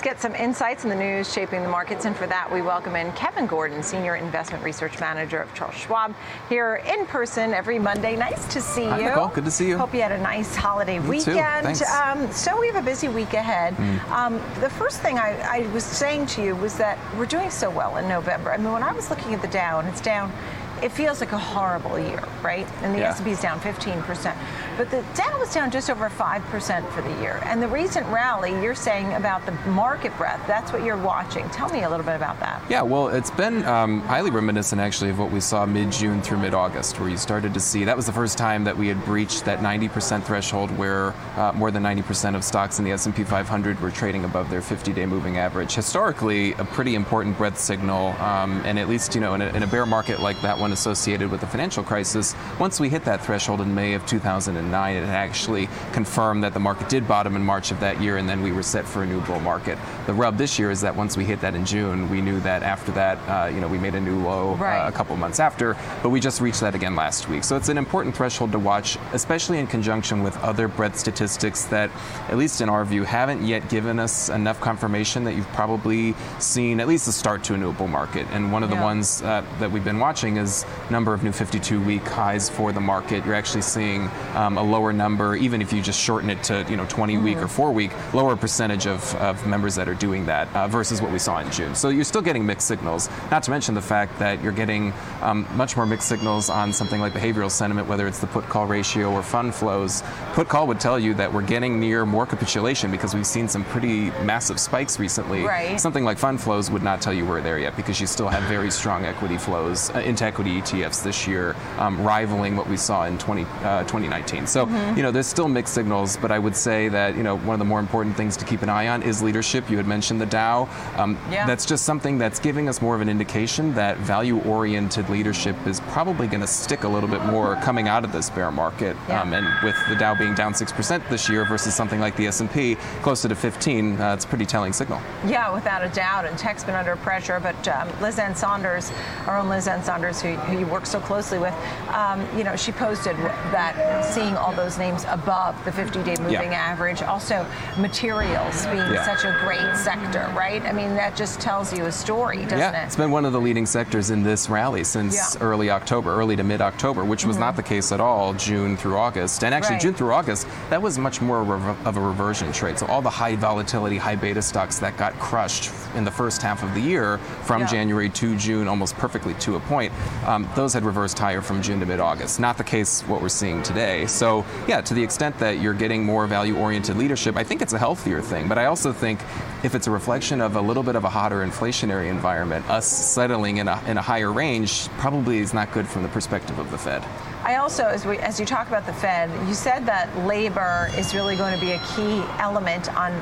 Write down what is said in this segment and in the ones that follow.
Let's get some insights in the news shaping the markets. And for that, we welcome in Kevin Gordon, Senior Investment Research Manager of Charles Schwab, here in person every Monday. Nice to see Hi, you. Nicole. Good to see you. Hope you had a nice holiday Me weekend. Um, so we have a busy week ahead. Mm. Um, the first thing I, I was saying to you was that we're doing so well in November. I mean, when I was looking at the Dow and it's down, it feels like a horrible year, right? And the Yeah. S&P is down 15%. But the Dow was down just over 5% for the year. And the recent rally, you're saying about the market breadth, that's what you're watching. Tell me a little bit about that. Yeah, well, it's been um, highly reminiscent actually of what we saw mid-June through mid-August, where you started to see that was the first time that we had breached that 90% threshold, where uh, more than 90% of stocks in the S&P 500 were trading above their 50-day moving average. Historically, a pretty important breadth signal, um, and at least you know in a, in a bear market like that one associated with the financial crisis, once we hit that threshold in May of 2009, it actually confirmed that the market did bottom in March of that year, and then we were set for a new bull market. The rub this year is that once we hit that in June, we knew that after that, uh, you know, we made a new low Right. uh, a couple months after, but we just reached that again last week. So it's an important threshold to watch, especially in conjunction with other breadth statistics that, at least in our view, haven't yet given us enough confirmation that you've probably seen at least the start to a new bull market. And one of the ones uh, that we've been watching is number of new 52-week highs for the market. You're actually seeing um, a lower number, even if you just shorten it to you know 20-week or four-week, lower percentage of, of members that are doing that uh, versus what we saw in June. So you're still getting mixed signals. Not to mention the fact that you're getting um, much more mixed signals on something like behavioral sentiment, whether it's the put-call ratio or fund flows. Put-call would tell you that we're getting near more capitulation because we've seen some pretty massive spikes recently. Right. Something like fund flows would not tell you we're there yet because you still have very strong equity flows uh, into equity ETFs this year, um, rivaling what we saw in 20, uh, 2019. So, Mm-hmm. you know, there's still mixed signals, but I would say that, you know, one of the more important things to keep an eye on is leadership. You had mentioned the Dow. Um, Yeah. That's just something that's giving us more of an indication that value oriented leadership is probably going to stick a little bit more coming out of this bear market. Yeah. Um, and with the Dow being down 6% this year versus something like the S&P closer to 15, uh, it's a pretty telling signal. Yeah, without a doubt. And tech's been under pressure, but um, Liz Ann Saunders, our own Liz Ann Saunders, who, who you work so closely with, um, you know, she posted that seeing all those names above the 50-day moving Yeah. average, also materials being Yeah. such a great sector, right? I mean, that just tells you a story, doesn't yeah, it? it's been one of the leading sectors in this rally since. Mm-hmm. early October, early to mid October, which was not the case at all June through August. And actually, Right. June through August, that was much more of a reversion trade. So all the high volatility, high beta stocks that got crushed in the first half of the year from. January to June, almost perfectly to a point, um, those had reversed higher from June to mid August. Not the case what we're seeing today. So, yeah, to the extent that you're getting more value oriented leadership, I think it's a healthier thing. But I also think if it's a reflection of a little bit of a hotter inflationary environment, us settling in a, in a higher range probably is not good from the perspective of the Fed. I also, as, we, as you talk about the Fed, you said that labor is really going to be a key element on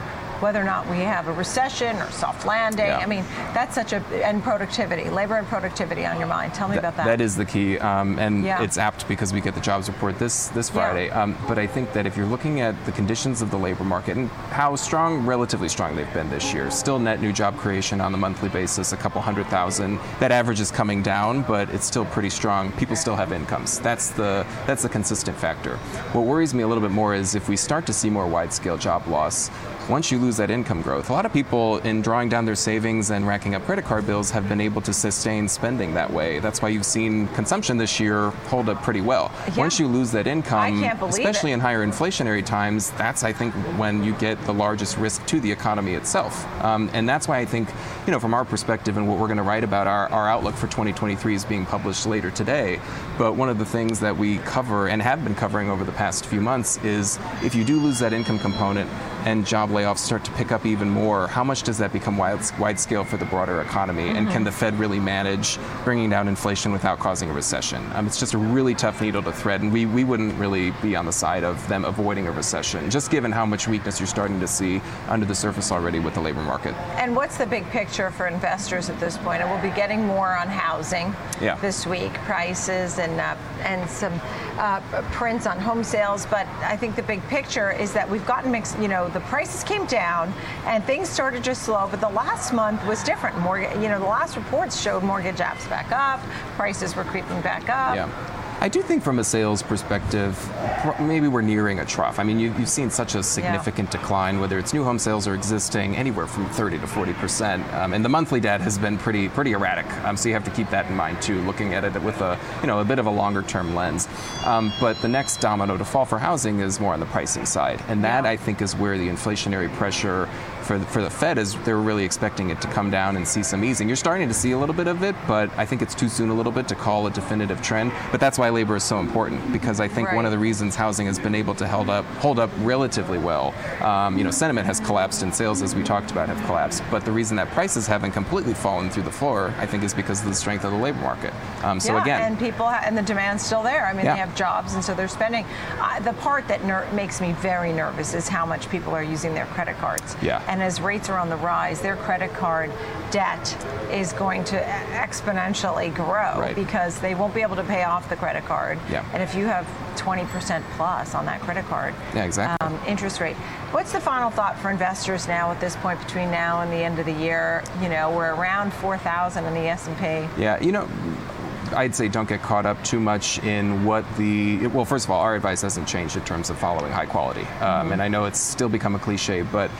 whether or not we have a recession or soft landing. Yeah. I mean, that's such a and productivity, labor and productivity on your mind. Tell me about that. That is the key, um, and Yeah. it's apt because we get the jobs report this this Yeah. Friday. Um, but I think that if you're looking at the conditions of the labor market and how strong, relatively strong they've been this year, still net new job creation on the monthly basis, a couple hundred thousand. That average is coming down, but it's still pretty strong. People still have incomes. That's the that's the consistent factor. What worries me a little bit more is if we start to see more wide-scale job loss. Once you lose that income growth, a lot of people in drawing down their savings and racking up credit card bills have been able to sustain spending that way. That's why you've seen consumption this year hold up pretty well. Yeah. Once you lose that income, especially it. in higher inflationary times, that's I think when you get the largest risk to the economy itself. Um, and that's why I think, you know, from our perspective and what we're going to write about, our, our outlook for 2023 is being published later today. But one of the things that we cover and have been covering over the past few months is if you do lose that income component and job layoffs start to pick up even more, how much does that become wide, wide scale for the broader economy? And can the Fed really manage bringing down inflation without causing a recession? Um, it's just a really tough needle to thread, and we, we wouldn't really be on the side of them avoiding a recession, just given how much weakness you're starting to see under the surface already with the labor market. and what's the big picture for investors at this point? And we'll be getting more on housing Yeah. this week, prices and uh, and some uh, prints on home sales. But I think the big picture is that we've gotten mixed. You know, the prices came down and things started to slow. But the last month was different. You know, the last reports showed mortgage apps back up, prices were creeping back up. Yeah. I do think from a sales perspective, maybe we're nearing a trough. I mean, you, you've seen such a significant decline, whether it's new home sales or existing, anywhere from 30 to 40 percent, um, and the monthly data has been pretty pretty erratic. Um, so you have to keep that in mind too, looking at it with a you know a bit of a longer term lens. Um, but the next domino to fall for housing is more on the pricing side, and that Yeah. I think is where the inflationary pressure for the, for the Fed is they're really expecting it to come down and see some easing. You're starting to see a little bit of it, but I think it's too soon a little bit to call a definitive trend. But that's why labor is so important because I think one of the reasons housing has been able to held up hold up relatively well. Um, you know, sentiment has collapsed and sales, as we talked about, have collapsed. But the reason that prices haven't completely fallen through the floor, I think, is because of the strength of the labor market. Um, so yeah, again, and people ha- and the demand's still there. I mean, Yeah. they have jobs, and so they're spending. Uh, the part that ner- makes me very nervous is how much people are using their credit cards. Yeah. And as rates are on the rise, their credit card debt is going to exponentially grow Right. because they won't be able to pay off the credit card. Yeah. And if you have 20% plus on that credit card, Yeah, exactly. um, interest rate. What's the final thought for investors now at this point between now and the end of the year? You know, we're around 4,000 in the S&P. Yeah, you know, I'd say don't get caught up too much in what the. Well, first of all, our advice hasn't changed in terms of following high quality. Um, and I know it's still become a cliche, but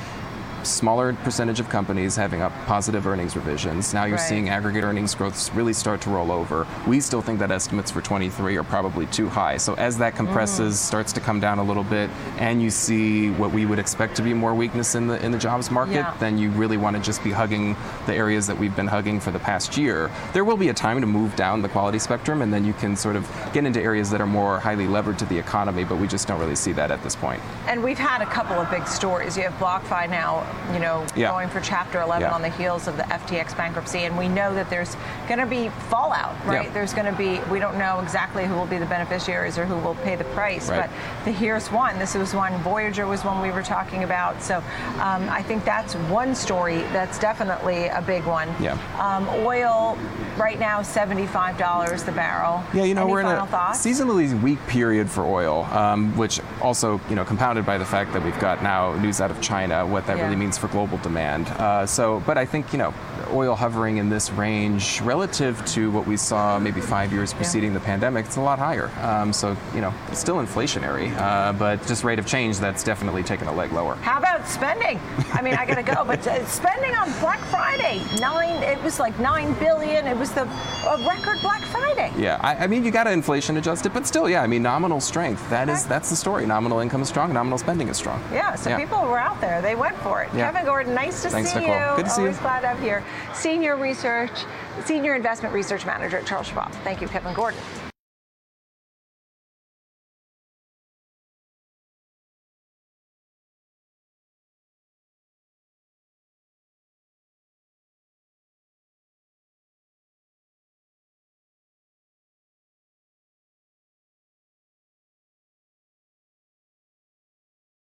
smaller percentage of companies having up positive earnings revisions. Now you're Right. seeing aggregate earnings growth really start to roll over. We still think that estimates for 23 are probably too high. So as that compresses, mm. starts to come down a little bit, and you see what we would expect to be more weakness in the in the jobs market, Yeah. then you really want to just be hugging the areas that we've been hugging for the past year. There will be a time to move down the quality spectrum, and then you can sort of get into areas that are more highly levered to the economy, but we just don't really see that at this point. And we've had a couple of big stories. You have BlockFi now, you know, Yeah. going for Chapter 11 Yeah. on the heels of the FTX bankruptcy, and we know that there's going to be fallout, right? Yeah. There's going to be. We don't know exactly who will be the beneficiaries or who will pay the price, Right. but the here's one. This was one. Voyager was one we were talking about. So um, I think that's one story that's definitely a big one. Yeah. Um, oil right now, seventy-five dollars the barrel. Yeah, you know, Any we're in a thoughts? seasonally weak period for oil, um, which also, you know, compounded by the fact that we've got now news out of China, what that really means for global demand. Uh, so, but I think, you know, oil hovering in this range relative to what we saw maybe five years preceding the pandemic, it's a lot higher. Um, so, you know, it's still inflationary, uh, but just rate of change, that's definitely taken a leg lower. How about spending? I mean, I gotta go, but uh, spending on Black Friday, nine. It was like nine billion. It was the a record Black Friday. Yeah, I, I mean, you got to inflation adjust it, but still, yeah, I mean, nominal strength. That is Okay. that's the story. Nominal income is strong. Nominal spending is strong. Yeah, so people were out there. They went for it. Yeah. Kevin Gordon, nice to Thanks, see Nicole. you. Good to see you. Always glad to have you here. Senior research, senior investment research manager at Charles Schwab. Thank you, Kevin Gordon.